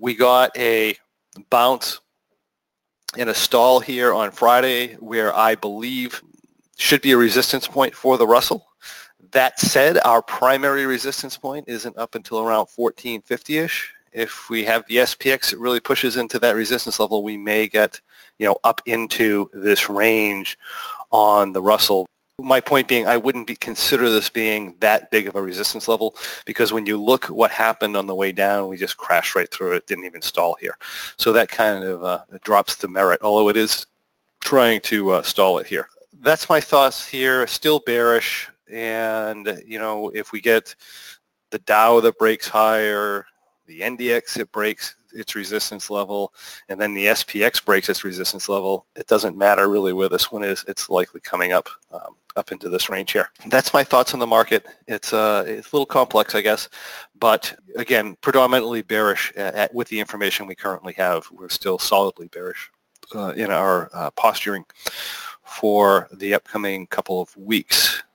we got a bounce in a stall here on Friday where I believe should be a resistance point for the Russell. That said, our primary resistance point isn't up until around 1450-ish. If we have the SPX, it really pushes into that resistance level. We may get, you know, up into this range on the Russell my point being I wouldn't be, consider this being that big of a resistance level because when you look what happened on the way down, we just crashed right through it, didn't even stall here. So that kind of uh, drops the merit, although it is trying to uh, stall it here. That's my thoughts here. Still bearish. And, you know, if we get the Dow that breaks higher, the NDX that breaks its resistance level, and then the SPX breaks its resistance level, it doesn't matter really where this one is. It's likely coming up um, up into this range here. That's my thoughts on the market. It's uh, it's a little complex, I guess, but again, predominantly bearish at, at, with the information we currently have. We're still solidly bearish uh, in our uh, posturing for the upcoming couple of weeks.